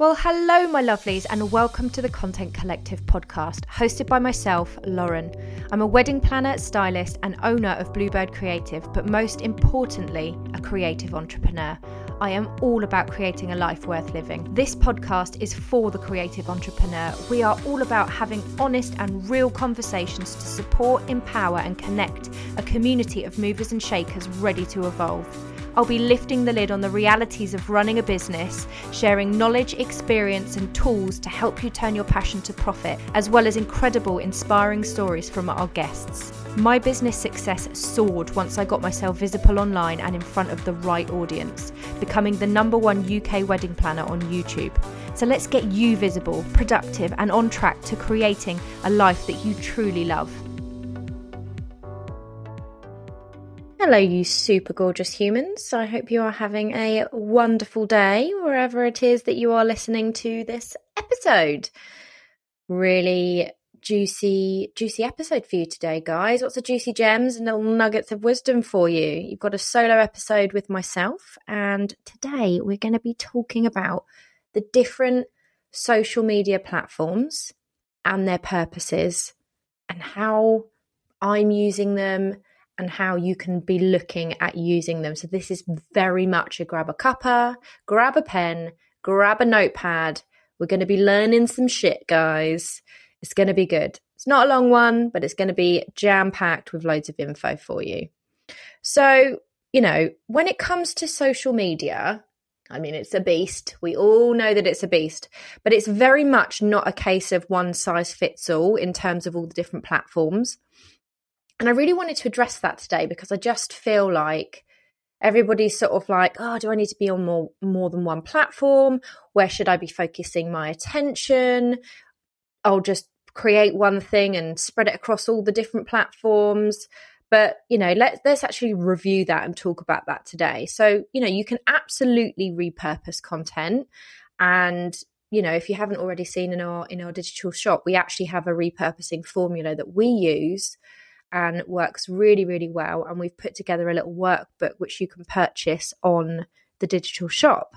Well, hello, my lovelies, and welcome to the Content Collective podcast, hosted by myself, Lauren. I'm a wedding planner, stylist, and owner of Bluebird Creative, but most importantly, a creative entrepreneur. I am all about creating a life worth living. This podcast is for the creative entrepreneur. We are all about having honest and real conversations to support, empower, and connect a community of movers and shakers ready to evolve. I'll be lifting the lid on the realities of running a business, sharing knowledge, experience, and tools to help you turn your passion to profit, as well as incredible, inspiring stories from our guests. My business success soared once I got myself visible online and in front of the right audience, becoming the number one UK wedding planner on YouTube. So let's get you visible, productive, and on track to creating a life that you truly love. Hello, you super gorgeous humans. I hope you are having a wonderful day wherever it is that you are listening to this episode. Really juicy, juicy episode for you today, guys. Lots of juicy gems and little nuggets of wisdom for you. You've got a solo episode with myself, and today we're going to be talking about the different social media platforms and their purposes and how I'm using them and how you can be looking at using them. So this is very much a grab a cuppa, grab a pen, grab a notepad. We're going to be learning some shit, guys. It's going to be good. It's not a long one, but it's going to be jam packed with loads of info for you. So, you know, when it comes to social media, I mean, it's a beast. We all know that it's a beast, but it's very much not a case of one size fits all in terms of all the different platforms. And I really wanted to address that today because I just feel like everybody's sort of like, oh, do I need to be on more more than one platform? Where should I be focusing my attention? I'll just create one thing and spread it across all the different platforms. But you know, let's let's actually review that and talk about that today. So, you know, you can absolutely repurpose content and you know if you haven't already seen in our in our digital shop we actually have a repurposing formula that we use and works really, really well. And we've put together a little workbook which you can purchase on the digital shop.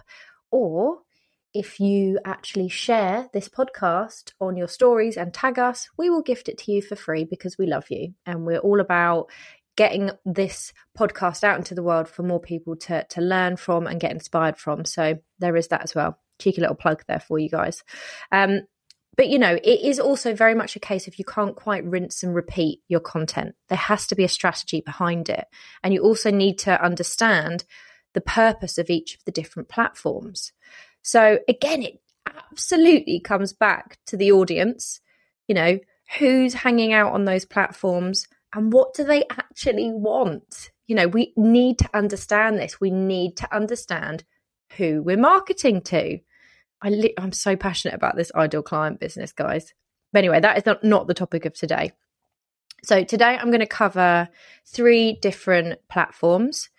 Or if you actually share this podcast on your stories and tag us, we will gift it to you for free because we love you. And we're all about getting this podcast out into the world for more people to, to learn from and get inspired from. So there is that as well. Cheeky little plug there for you guys. Um, but you know, it is also very much a case of you can't quite rinse and repeat your content. There has to be a strategy behind it. And you also need to understand the purpose of each of the different platforms. So again, it absolutely comes back to the audience, you know, who's hanging out on those platforms and what do they actually want? You know, we need to understand this. We need to understand who we're marketing to. I li- I'm so passionate about this ideal client business, guys. But anyway, that is not, not the topic of today. So today I'm going to cover three different platforms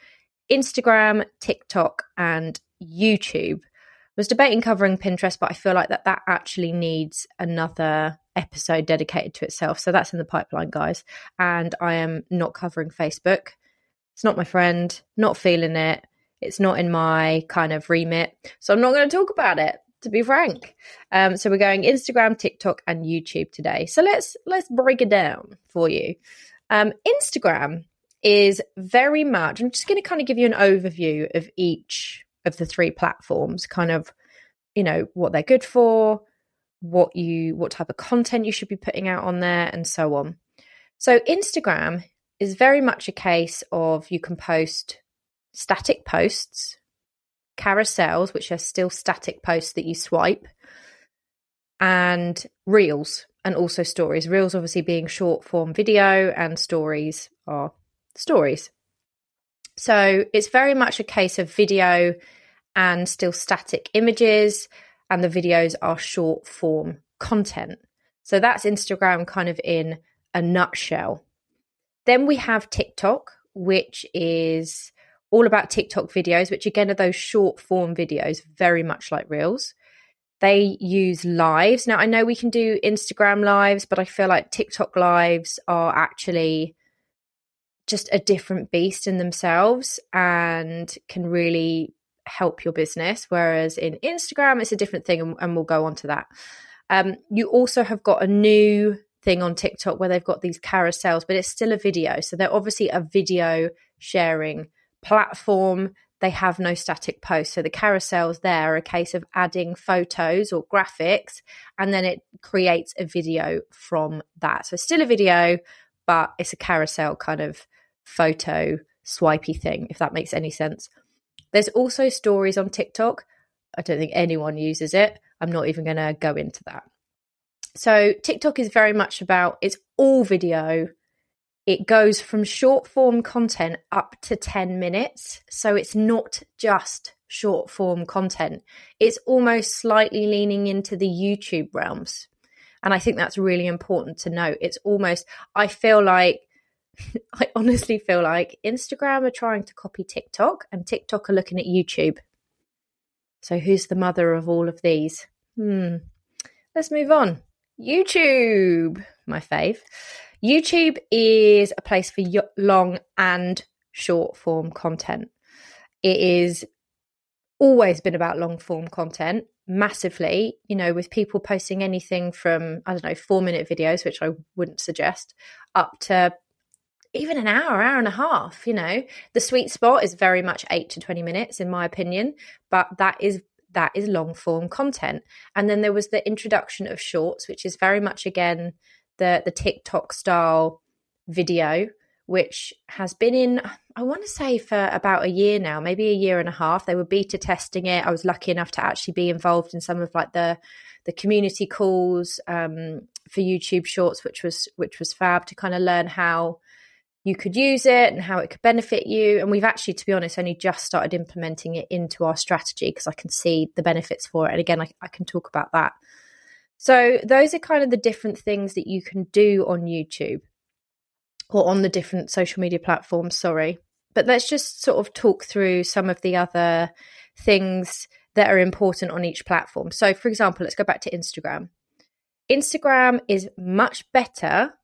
Instagram, TikTok, and YouTube. I was debating covering Pinterest, but I feel like that that actually needs another episode dedicated to itself. So that's in the pipeline, guys. And I am not covering Facebook. It's not my friend, not feeling it. It's not in my kind of remit. So I'm not going to talk about it to be frank. Um, so we're going Instagram, TikTok, and YouTube today. So let's let's break it down for you. Um, Instagram is very much. I'm just going to kind of give you an overview of each of the three platforms, kind of, you know, what they're good for, what you what type of content you should be putting out on there, and so on. So Instagram is very much a case of you can post static posts carousels, which are still static posts that you swipe, and reels and also stories. Reels, obviously, being short form video, and stories are stories. So it's very much a case of video and still static images, and the videos are short form content. So that's Instagram kind of in a nutshell. Then we have TikTok, which is all about TikTok videos, which again are those short form videos, very much like Reels. They use lives. Now, I know we can do Instagram lives, but I feel like TikTok lives are actually just a different beast in themselves and can really help your business. Whereas in Instagram, it's a different thing, and, and we'll go on to that. Um, you also have got a new thing on TikTok where they've got these carousels, but it's still a video. So they're obviously a video sharing platform. They have no static posts. So the carousels there are a case of adding photos or graphics, and then it creates a video from that. So still a video, but it's a carousel kind of photo swipey thing, if that makes any sense. There's also stories on TikTok. I don't think anyone uses it. I'm not even going to go into that. So, TikTok is very much about it's all video. It goes from short form content up to 10 minutes. So, it's not just short form content, it's almost slightly leaning into the YouTube realms. And I think that's really important to note. It's almost, I feel like I honestly feel like Instagram are trying to copy TikTok and TikTok are looking at YouTube. So who's the mother of all of these? Hmm. Let's move on. YouTube, my fave. YouTube is a place for long and short form content. It is always been about long form content massively, you know, with people posting anything from, I don't know, four minute videos, which I wouldn't suggest, up to even an hour, hour and a half, you know. The sweet spot is very much 8 to 20 minutes in my opinion, but that is that is long form content. And then there was the introduction of shorts, which is very much again the the TikTok style video which has been in I want to say for about a year now, maybe a year and a half. They were beta testing it. I was lucky enough to actually be involved in some of like the the community calls um, for YouTube Shorts, which was which was fab to kind of learn how you could use it and how it could benefit you. And we've actually, to be honest, only just started implementing it into our strategy because I can see the benefits for it. And again, I, I can talk about that. So, those are kind of the different things that you can do on YouTube or on the different social media platforms. Sorry. But let's just sort of talk through some of the other things that are important on each platform. So, for example, let's go back to Instagram. Instagram is much better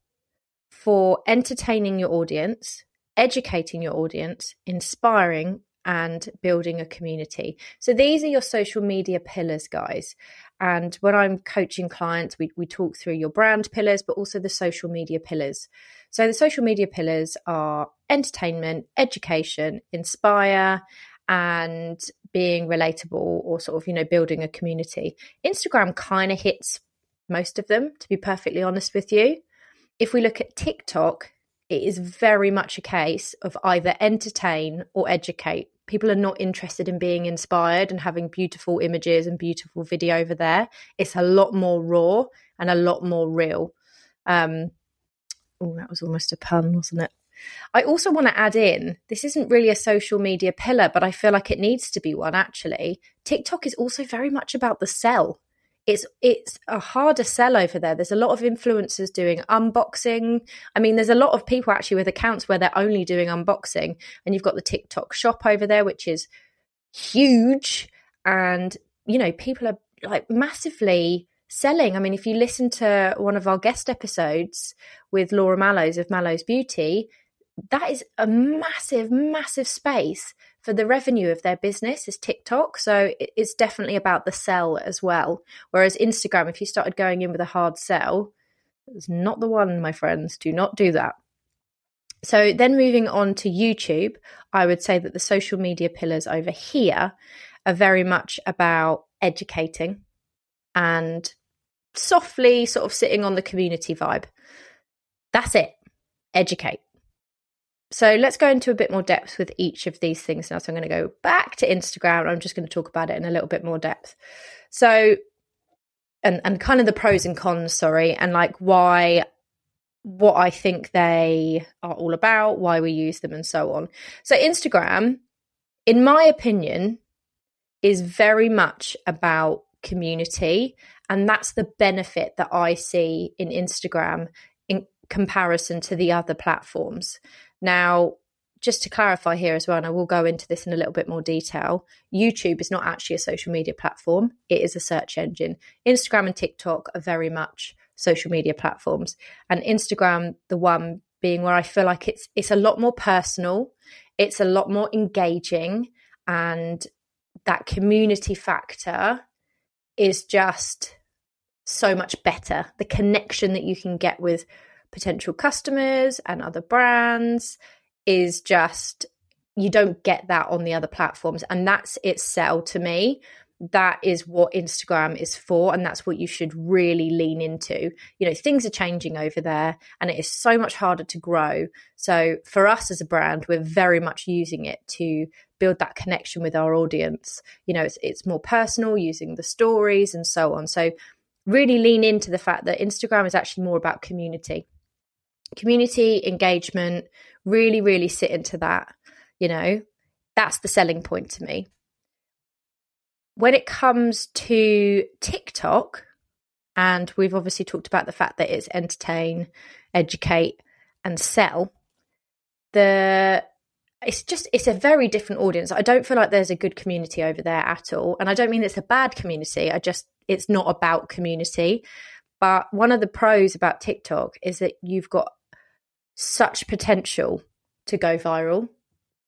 for entertaining your audience, educating your audience, inspiring, and building a community. So these are your social media pillars, guys. And when I'm coaching clients, we, we talk through your brand pillars, but also the social media pillars. So the social media pillars are entertainment, education, inspire, and being relatable or sort of, you know, building a community. Instagram kind of hits most of them, to be perfectly honest with you if we look at TikTok, it is very much a case of either entertain or educate. People are not interested in being inspired and having beautiful images and beautiful video over there. It's a lot more raw and a lot more real. Um, oh, that was almost a pun, wasn't it? I also want to add in this isn't really a social media pillar, but I feel like it needs to be one actually. TikTok is also very much about the sell it's it's a harder sell over there. There's a lot of influencers doing unboxing. I mean, there's a lot of people actually with accounts where they're only doing unboxing, and you've got the TikTok shop over there, which is huge, and you know people are like massively selling. I mean, if you listen to one of our guest episodes with Laura Mallows of Mallows Beauty, that is a massive, massive space for the revenue of their business is TikTok. So it's definitely about the sell as well. Whereas Instagram, if you started going in with a hard sell, it's not the one, my friends. Do not do that. So then moving on to YouTube, I would say that the social media pillars over here are very much about educating and softly sort of sitting on the community vibe. That's it. Educate. So let's go into a bit more depth with each of these things now. So I'm going to go back to Instagram. I'm just going to talk about it in a little bit more depth. So, and and kind of the pros and cons, sorry, and like why, what I think they are all about, why we use them, and so on. So Instagram, in my opinion, is very much about community, and that's the benefit that I see in Instagram in comparison to the other platforms. Now, just to clarify here as well, and I will go into this in a little bit more detail, YouTube is not actually a social media platform, it is a search engine. Instagram and TikTok are very much social media platforms. And Instagram, the one being where I feel like it's it's a lot more personal, it's a lot more engaging, and that community factor is just so much better. The connection that you can get with potential customers and other brands is just you don't get that on the other platforms and that's its sell to me that is what Instagram is for, and that's what you should really lean into. You know, things are changing over there, and it is so much harder to grow. So, for us as a brand, we're very much using it to build that connection with our audience. You know, it's, it's more personal, using the stories and so on. So, really lean into the fact that Instagram is actually more about community, community engagement. Really, really sit into that. You know, that's the selling point to me when it comes to TikTok, and we've obviously talked about the fact that it's entertain, educate, and sell, the it's just it's a very different audience. I don't feel like there's a good community over there at all. And I don't mean it's a bad community. I just it's not about community. But one of the pros about TikTok is that you've got such potential to go viral.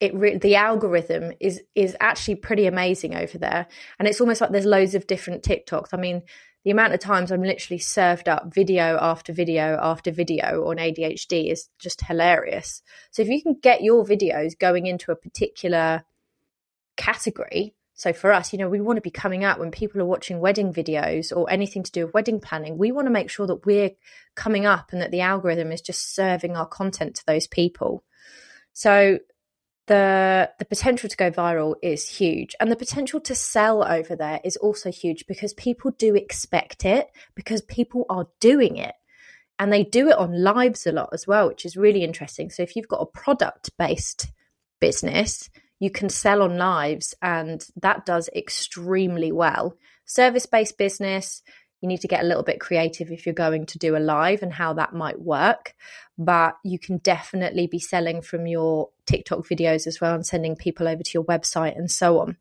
It re- the algorithm is is actually pretty amazing over there. And it's almost like there's loads of different tiktoks. I mean the amount of times i'm literally served up video after video after video on adhd is just hilarious. So if you can get your videos going into a particular category so for us you know we want to be coming out when people are watching wedding videos or anything to do with wedding planning. We want to make sure that we're coming up and that the algorithm is just serving our content to those people. So the the potential to go viral is huge and the potential to sell over there is also huge because people do expect it because people are doing it and they do it on lives a lot as well which is really interesting. So if you've got a product based business you can sell on lives and that does extremely well service based business you need to get a little bit creative if you're going to do a live and how that might work. But you can definitely be selling from your TikTok videos as well and sending people over to your website and so on.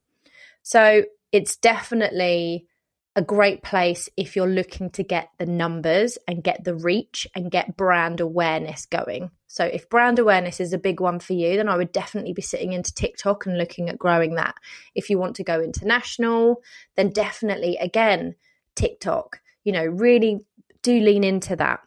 So it's definitely a great place if you're looking to get the numbers and get the reach and get brand awareness going. So, if brand awareness is a big one for you, then I would definitely be sitting into TikTok and looking at growing that. If you want to go international, then definitely, again, TikTok. You know, really do lean into that.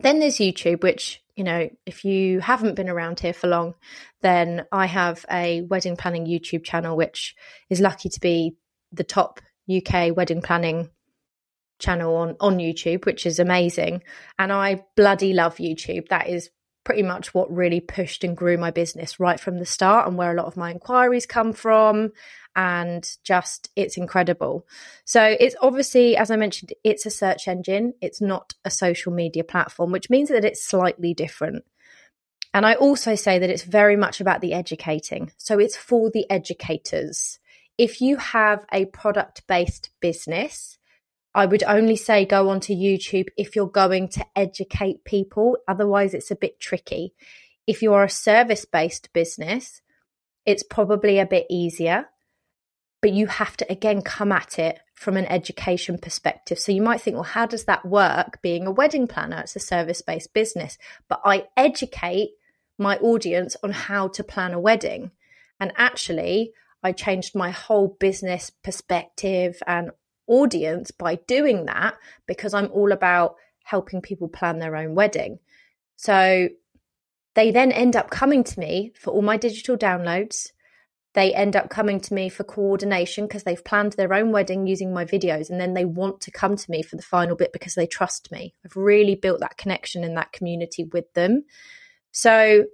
Then there's YouTube, which, you know, if you haven't been around here for long, then I have a wedding planning YouTube channel, which is lucky to be the top UK wedding planning channel on, on YouTube, which is amazing. And I bloody love YouTube. That is pretty much what really pushed and grew my business right from the start and where a lot of my inquiries come from and just it's incredible. So it's obviously as I mentioned it's a search engine, it's not a social media platform, which means that it's slightly different. And I also say that it's very much about the educating. So it's for the educators. If you have a product based business, I would only say go onto YouTube if you're going to educate people. Otherwise, it's a bit tricky. If you're a service based business, it's probably a bit easier, but you have to again come at it from an education perspective. So you might think, well, how does that work being a wedding planner? It's a service based business, but I educate my audience on how to plan a wedding. And actually, I changed my whole business perspective and audience by doing that because I'm all about helping people plan their own wedding. So they then end up coming to me for all my digital downloads. They end up coming to me for coordination because they've planned their own wedding using my videos. And then they want to come to me for the final bit because they trust me. I've really built that connection in that community with them. So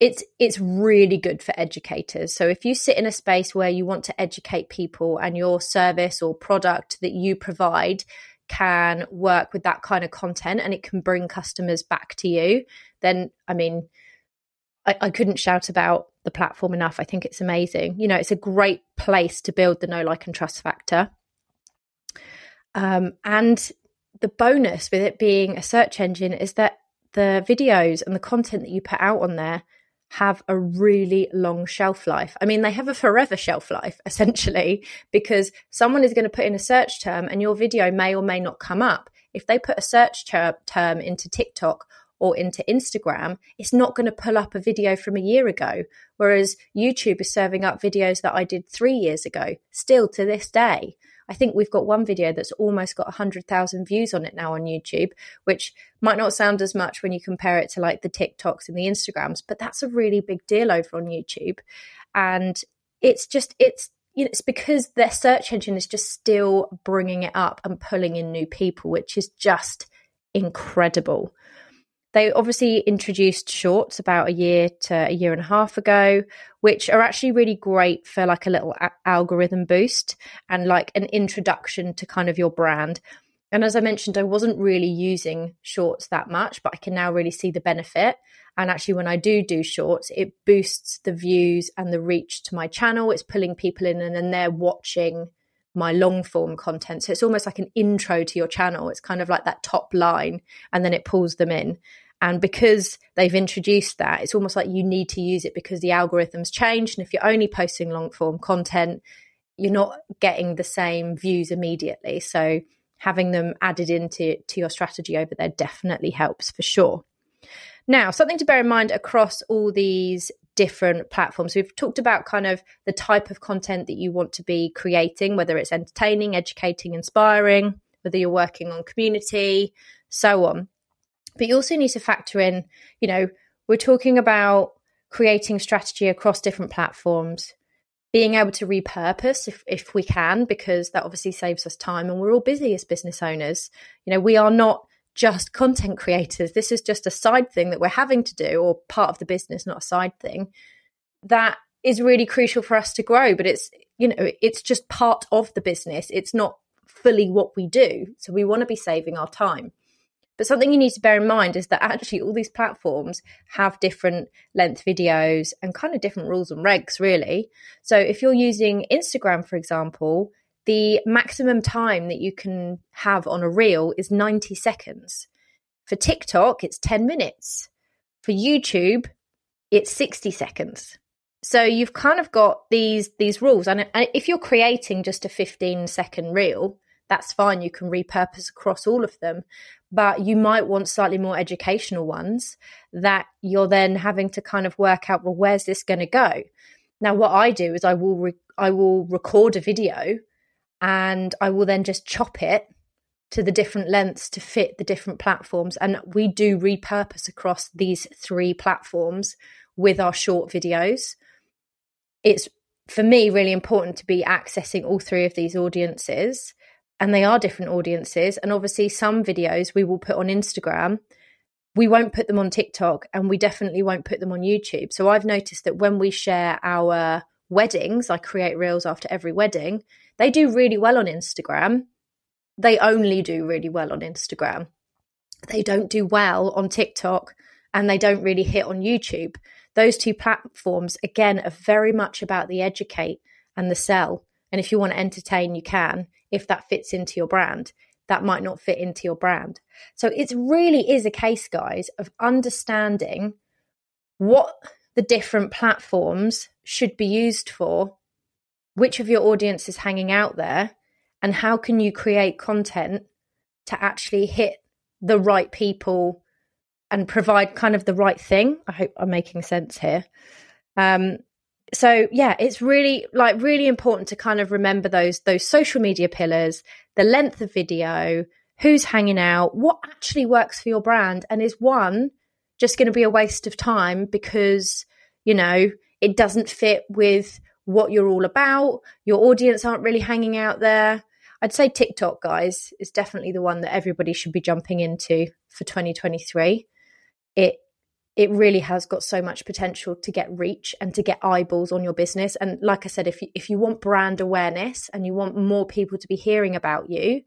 it's it's really good for educators. So if you sit in a space where you want to educate people and your service or product that you provide can work with that kind of content and it can bring customers back to you, then I mean, I, I couldn't shout about the platform enough. I think it's amazing. You know, it's a great place to build the know, like, and trust factor. Um, and the bonus with it being a search engine is that the videos and the content that you put out on there have a really long shelf life. I mean, they have a forever shelf life essentially because someone is going to put in a search term and your video may or may not come up. If they put a search ter- term into TikTok or into Instagram, it's not going to pull up a video from a year ago. Whereas YouTube is serving up videos that I did three years ago, still to this day. I think we've got one video that's almost got 100,000 views on it now on YouTube, which might not sound as much when you compare it to like the TikToks and the Instagrams, but that's a really big deal over on YouTube. And it's just, it's you know, it's because their search engine is just still bringing it up and pulling in new people, which is just incredible. They obviously introduced shorts about a year to a year and a half ago, which are actually really great for like a little a- algorithm boost and like an introduction to kind of your brand. And as I mentioned, I wasn't really using shorts that much, but I can now really see the benefit. And actually, when I do do shorts, it boosts the views and the reach to my channel. It's pulling people in and then they're watching my long form content. So it's almost like an intro to your channel. It's kind of like that top line and then it pulls them in. And because they've introduced that, it's almost like you need to use it because the algorithms changed. And if you're only posting long form content, you're not getting the same views immediately. So having them added into to your strategy over there definitely helps for sure. Now, something to bear in mind across all these different platforms. We've talked about kind of the type of content that you want to be creating, whether it's entertaining, educating, inspiring, whether you're working on community, so on. But you also need to factor in, you know, we're talking about creating strategy across different platforms, being able to repurpose if, if we can, because that obviously saves us time and we're all busy as business owners. You know, we are not just content creators. This is just a side thing that we're having to do, or part of the business, not a side thing. That is really crucial for us to grow, but it's, you know, it's just part of the business. It's not fully what we do. So we want to be saving our time. But something you need to bear in mind is that actually all these platforms have different length videos and kind of different rules and regs, really. So if you're using Instagram, for example, the maximum time that you can have on a reel is 90 seconds. For TikTok, it's 10 minutes. For YouTube, it's 60 seconds. So you've kind of got these these rules and if you're creating just a 15 second reel, that's fine you can repurpose across all of them, but you might want slightly more educational ones that you're then having to kind of work out well where's this going to go. Now what I do is I will re- I will record a video and I will then just chop it to the different lengths to fit the different platforms. And we do repurpose across these three platforms with our short videos. It's for me really important to be accessing all three of these audiences. And they are different audiences. And obviously, some videos we will put on Instagram. We won't put them on TikTok and we definitely won't put them on YouTube. So I've noticed that when we share our weddings, I create reels after every wedding they do really well on Instagram. They only do really well on Instagram. They don't do well on TikTok and they don't really hit on YouTube. Those two platforms, again, are very much about the educate and the sell. And if you want to entertain, you can, if that fits into your brand. That might not fit into your brand. So it really is a case, guys, of understanding what the different platforms should be used for which of your audience is hanging out there and how can you create content to actually hit the right people and provide kind of the right thing i hope i'm making sense here um, so yeah it's really like really important to kind of remember those those social media pillars the length of video who's hanging out what actually works for your brand and is one just going to be a waste of time because you know it doesn't fit with what you're all about. Your audience aren't really hanging out there. I'd say TikTok, guys, is definitely the one that everybody should be jumping into for 2023. It it really has got so much potential to get reach and to get eyeballs on your business. And like I said, if you, if you want brand awareness and you want more people to be hearing about you,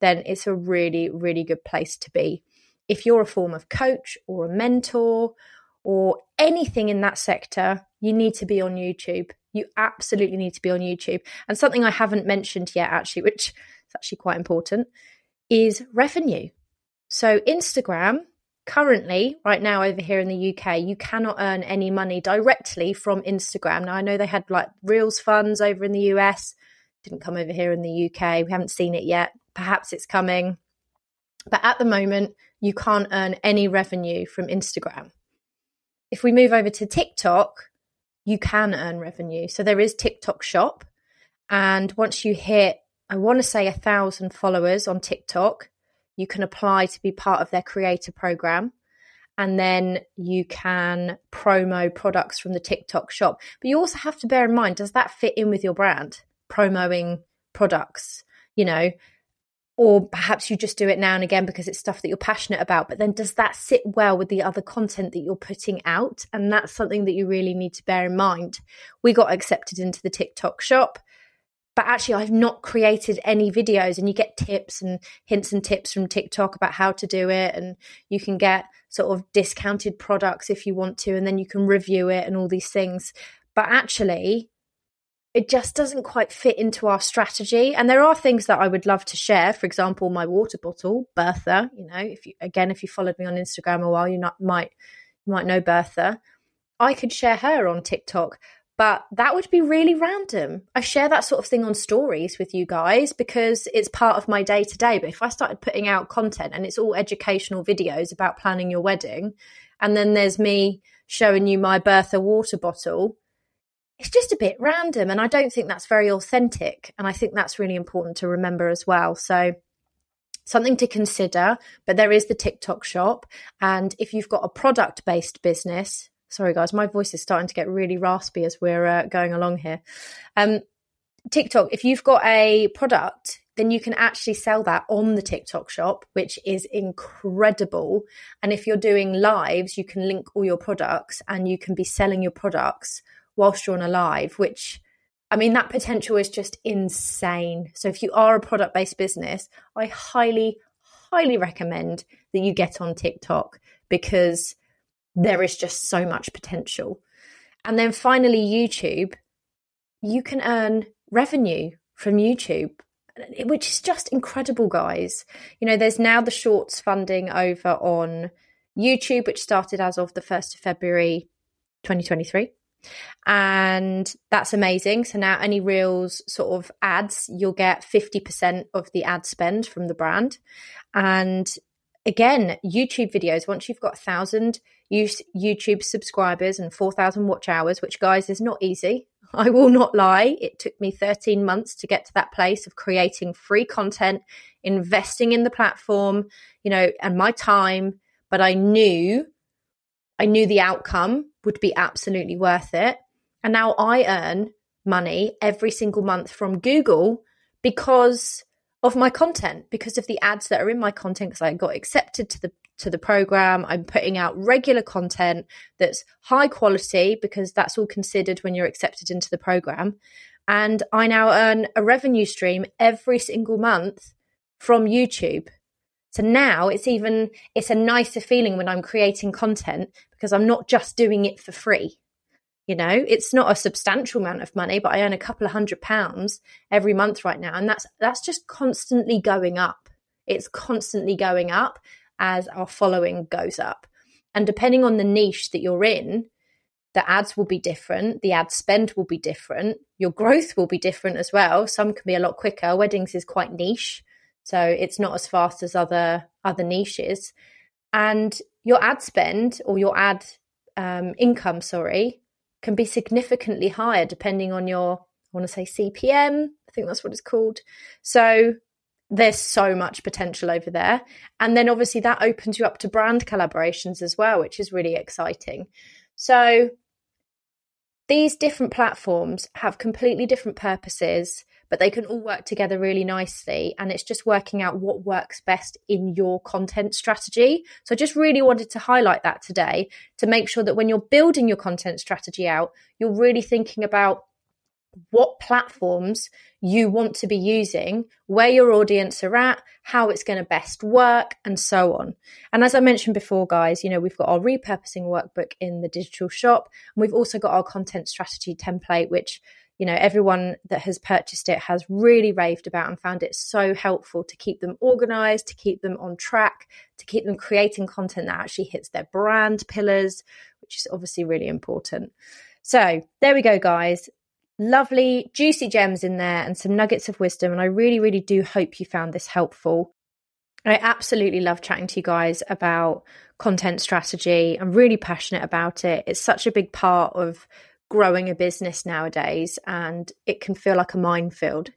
then it's a really, really good place to be. If you're a form of coach or a mentor or anything in that sector, you need to be on YouTube. You absolutely need to be on YouTube. And something I haven't mentioned yet, actually, which is actually quite important, is revenue. So, Instagram currently, right now, over here in the UK, you cannot earn any money directly from Instagram. Now, I know they had like Reels funds over in the US, didn't come over here in the UK. We haven't seen it yet. Perhaps it's coming. But at the moment, you can't earn any revenue from Instagram. If we move over to TikTok, you can earn revenue. So there is TikTok Shop. And once you hit, I want to say a thousand followers on TikTok, you can apply to be part of their creator program. And then you can promo products from the TikTok shop. But you also have to bear in mind, does that fit in with your brand? Promoing products, you know, or perhaps you just do it now and again because it's stuff that you're passionate about but then does that sit well with the other content that you're putting out and that's something that you really need to bear in mind we got accepted into the tiktok shop but actually i've not created any videos and you get tips and hints and tips from tiktok about how to do it and you can get sort of discounted products if you want to and then you can review it and all these things but actually it just doesn't quite fit into our strategy. And there are things that I would love to share. For example, my water bottle, Bertha. You know, if you again, if you followed me on Instagram a while, you not, might you might know Bertha. I could share her on TikTok, but that would be really random. I share that sort of thing on stories with you guys because it's part of my day to day. But if I started putting out content and it's all educational videos about planning your wedding, and then there's me showing you my Bertha water bottle it's just a bit random. And I don't think that's very authentic. And I think that's really important to remember as well. So, something to consider. But there is the TikTok shop. And if you've got a product based business, sorry guys, my voice is starting to get really raspy as we're uh, going along here. Um, TikTok, if you've got a product, then you can actually sell that on the TikTok shop, which is incredible. And if you're doing lives, you can link all your products and you can be selling your products whilst you're on a live, which I mean, that potential is just insane. So if you are a product based business, I highly, highly recommend that you get on TikTok because there is just so much potential. And then finally, YouTube, you can earn revenue from YouTube, which is just incredible, guys. You know, there's now the shorts funding over on YouTube, which started as of the 1st of February 2023 and that's amazing. So now any reels sort of ads, you'll get 50% of the ad spend from the brand. And again, YouTube videos, once you've got a thousand YouTube subscribers and 4,000 watch hours, which guys is not easy. I will not lie. It took me 13 months to get to that place of creating free content, investing in the platform, you know, and my time. But I knew I knew the outcome would be absolutely worth it. And now I earn money every single month from Google because of my content, because of the ads that are in my content, because I got accepted to the to the program. I'm putting out regular content that's high quality because that's all considered when you're accepted into the program. And I now earn a revenue stream every single month from YouTube. So now it's even it's a nicer feeling when I'm creating content because I'm not just doing it for free. You know, it's not a substantial amount of money, but I earn a couple of hundred pounds every month right now and that's that's just constantly going up. It's constantly going up as our following goes up. And depending on the niche that you're in, the ads will be different, the ad spend will be different, your growth will be different as well. Some can be a lot quicker. Weddings is quite niche so it's not as fast as other other niches and your ad spend or your ad um, income sorry can be significantly higher depending on your i want to say cpm i think that's what it's called. So there's so much potential over there. And then obviously that opens you up to brand collaborations as well which is really exciting. So these different platforms have completely different purposes but they can all work together really nicely. And it's just working out what works best in your content strategy. So I just really wanted to highlight that today to make sure that when you're building your content strategy out, you're really thinking about what platforms you want to be using, where your audience are at, how it's going to best work, and so on. And as I mentioned before, guys, you know, we've got our repurposing workbook in the digital shop, and we've also got our content strategy template, which you know everyone that has purchased it has really raved about and found it so helpful to keep them organized to keep them on track to keep them creating content that actually hits their brand pillars which is obviously really important so there we go guys lovely juicy gems in there and some nuggets of wisdom and i really really do hope you found this helpful I absolutely love chatting to you guys about content strategy. I'm really passionate about it. It's such a big part of growing a business nowadays, and it can feel like a minefield.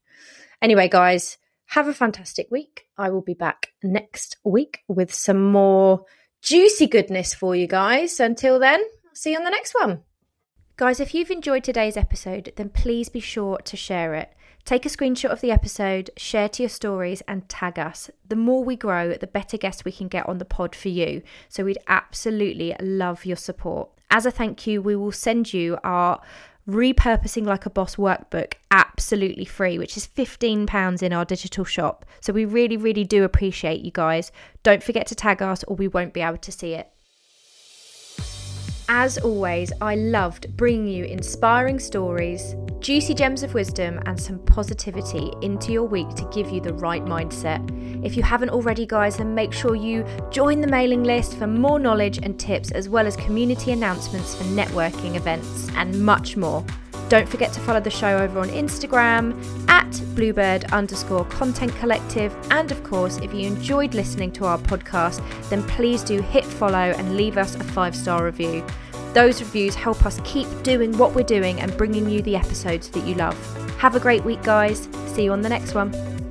Anyway, guys, have a fantastic week. I will be back next week with some more juicy goodness for you guys. Until then, see you on the next one. Guys, if you've enjoyed today's episode, then please be sure to share it. Take a screenshot of the episode, share to your stories, and tag us. The more we grow, the better guests we can get on the pod for you. So we'd absolutely love your support. As a thank you, we will send you our Repurposing Like a Boss workbook absolutely free, which is £15 in our digital shop. So we really, really do appreciate you guys. Don't forget to tag us or we won't be able to see it. As always, I loved bringing you inspiring stories, juicy gems of wisdom, and some positivity into your week to give you the right mindset. If you haven't already, guys, then make sure you join the mailing list for more knowledge and tips, as well as community announcements for networking events and much more. Don't forget to follow the show over on Instagram at bluebird underscore content collective. And of course, if you enjoyed listening to our podcast, then please do hit follow and leave us a five star review. Those reviews help us keep doing what we're doing and bringing you the episodes that you love. Have a great week, guys. See you on the next one.